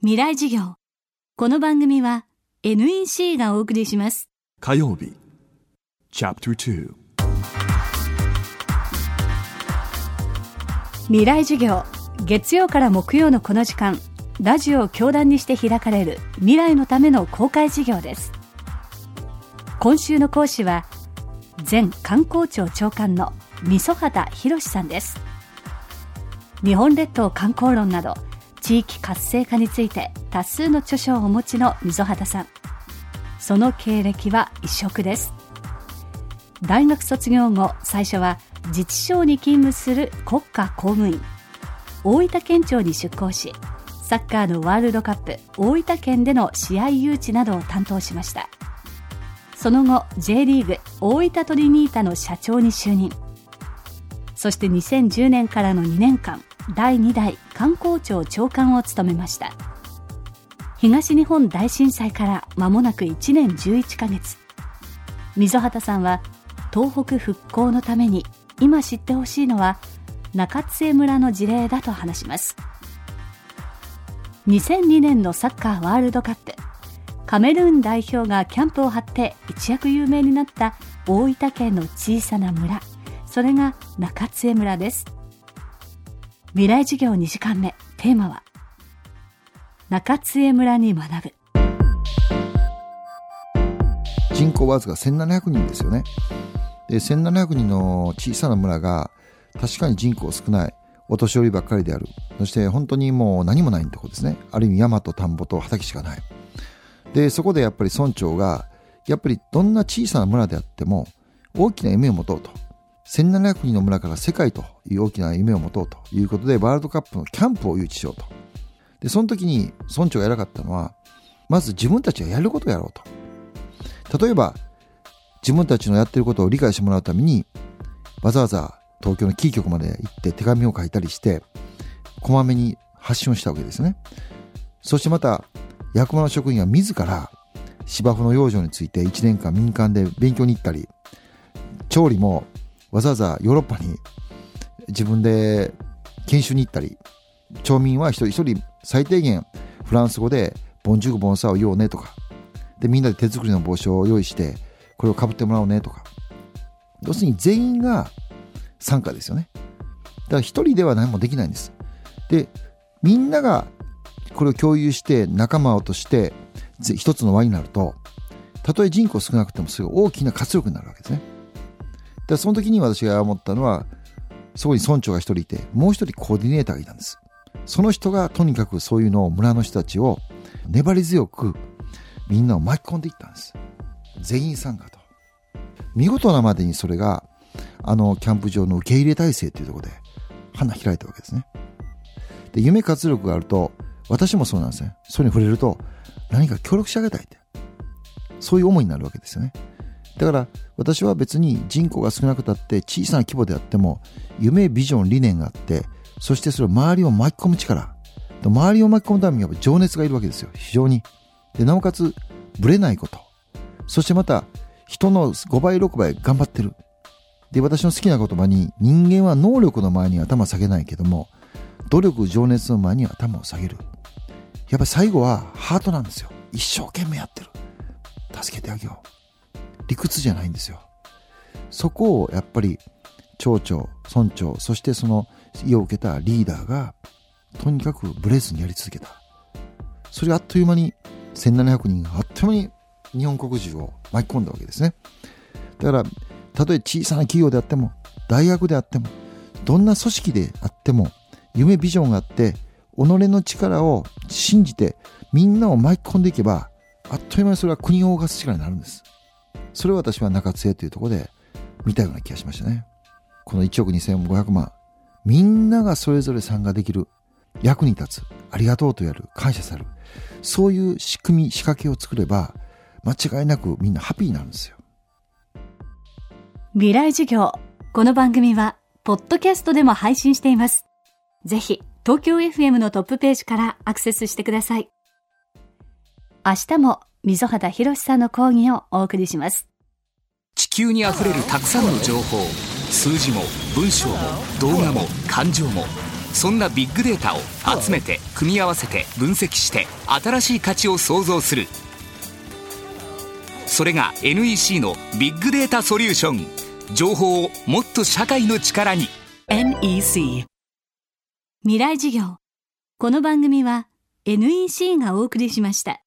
未来授業。この番組は NEC がお送りします。火曜日。Chapter 2未来授業。月曜から木曜のこの時間。ラジオを教壇にして開かれる。未来のための公開授業です。今週の講師は前観光庁長官のみそ畑博さんです。日本列島観光論など地域活性化について多数の著書をお持ちの溝端さん。その経歴は異色です。大学卒業後最初は自治省に勤務する国家公務員。大分県庁に出向しサッカーのワールドカップ大分県での試合誘致などを担当しました。その後 J リーグ大分トリニータの社長に就任。そして2010年からの2年間第2代観光庁長官を務めました。東日本大震災から間もなく1年11ヶ月。溝端さんは東北復興のために今知ってほしいのは中津江村の事例だと話します。2002年のサッカーワールドカップ。カメルーン代表がキャンプを張って一躍有名になった大分県の小さな村。それが中津江村です。未来授業2時間目。テーマは中津江村に学ぶ。人口わずか1700人ですよね。で1700人の小さな村が確かに人口少ないお年寄りばっかりである。そして本当にもう何もないとこですね。ある意味山と田んぼと畑しかない。でそこでやっぱり村長がやっぱりどんな小さな村であっても大きな夢を持とうと。1700人の村から世界という大きな夢を持とうということでワールドカップのキャンプを誘致しようと。でその時に村長が偉かったのはまず自分たちがやることをやろうと。例えば自分たちのやってることを理解してもらうためにわざわざ東京のキー局まで行って手紙を書いたりしてこまめに発信をしたわけですね。そしてまた役場の職員は自ら芝生の養生について1年間民間で勉強に行ったり調理もわざわざヨーロッパに自分で研修に行ったり町民は一人一人最低限フランス語でボンジュグボンサーを言おうねとか。でみんなで手作りの帽子を用意してこれをかぶってもらおうねとか。要するに全員が参加ですよね。だから一人では何もできないんです。でみんながこれを共有して仲間をとして一つの輪になるとたとえ人口少なくてもそれが大きな活力になるわけですね。でその時に私が思ったのはそこに村長が一人いてもう一人コーディネーターがいたんです。その人がとにかくそういうのを村の人たちを粘り強くみんなを巻き込んでいったんです。全員参加と。見事なまでにそれがあのキャンプ場の受け入れ体制というところで花開いたわけですね。で夢活力があると私もそうなんですね。それに触れると何か協力してあげたいって。そういう思いになるわけですよね。だから私は別に人口が少なくたって小さな規模であっても夢ビジョン理念があってそしてそれを周りを巻き込む力。周りを巻き込むためには情熱がいるわけですよ。非常にでなおかつぶれないこと。そしてまた人の5倍6倍頑張ってる。で私の好きな言葉に人間は能力の前に頭下げないけども努力情熱の前に頭を下げる。やっぱり最後はハートなんですよ。一生懸命やってる。助けてあげよう。理屈じゃないんですよ。そこをやっぱり町長、村長、そしてその意を受けたリーダーがとにかくブレずにやり続けた。それがあっという間に1700人があっという間に日本国中を巻き込んだわけですね。だから、たとえ小さな企業であっても、大学であっても、どんな組織であっても、夢ビジョンがあって、己の力を信じてみんなを巻き込んでいけば、あっという間にそれは国を動かす力になるんです。それを私は中津江というところで見たような気がしましたね。この1億2500万。みんながそれぞれ参加できる。役に立つ。ありがとうとやる。感謝される。そういう仕組み、仕掛けを作れば、間違いなくみんなハッピーになるんですよ。未来授業。この番組は、ポッドキャストでも配信しています。ぜひ、東京 FM のトップページからアクセスしてください。明日も溝端博さんの講義をお送りします。地球にあふれるたくさんの情報数字も文章も動画も感情もそんなビッグデータを集めて組み合わせて分析して新しい価値を創造する。それが NEC のビッグデータソリューション。情報をもっと社会の力に。NEC 未来事業。この番組は NEC がお送りしました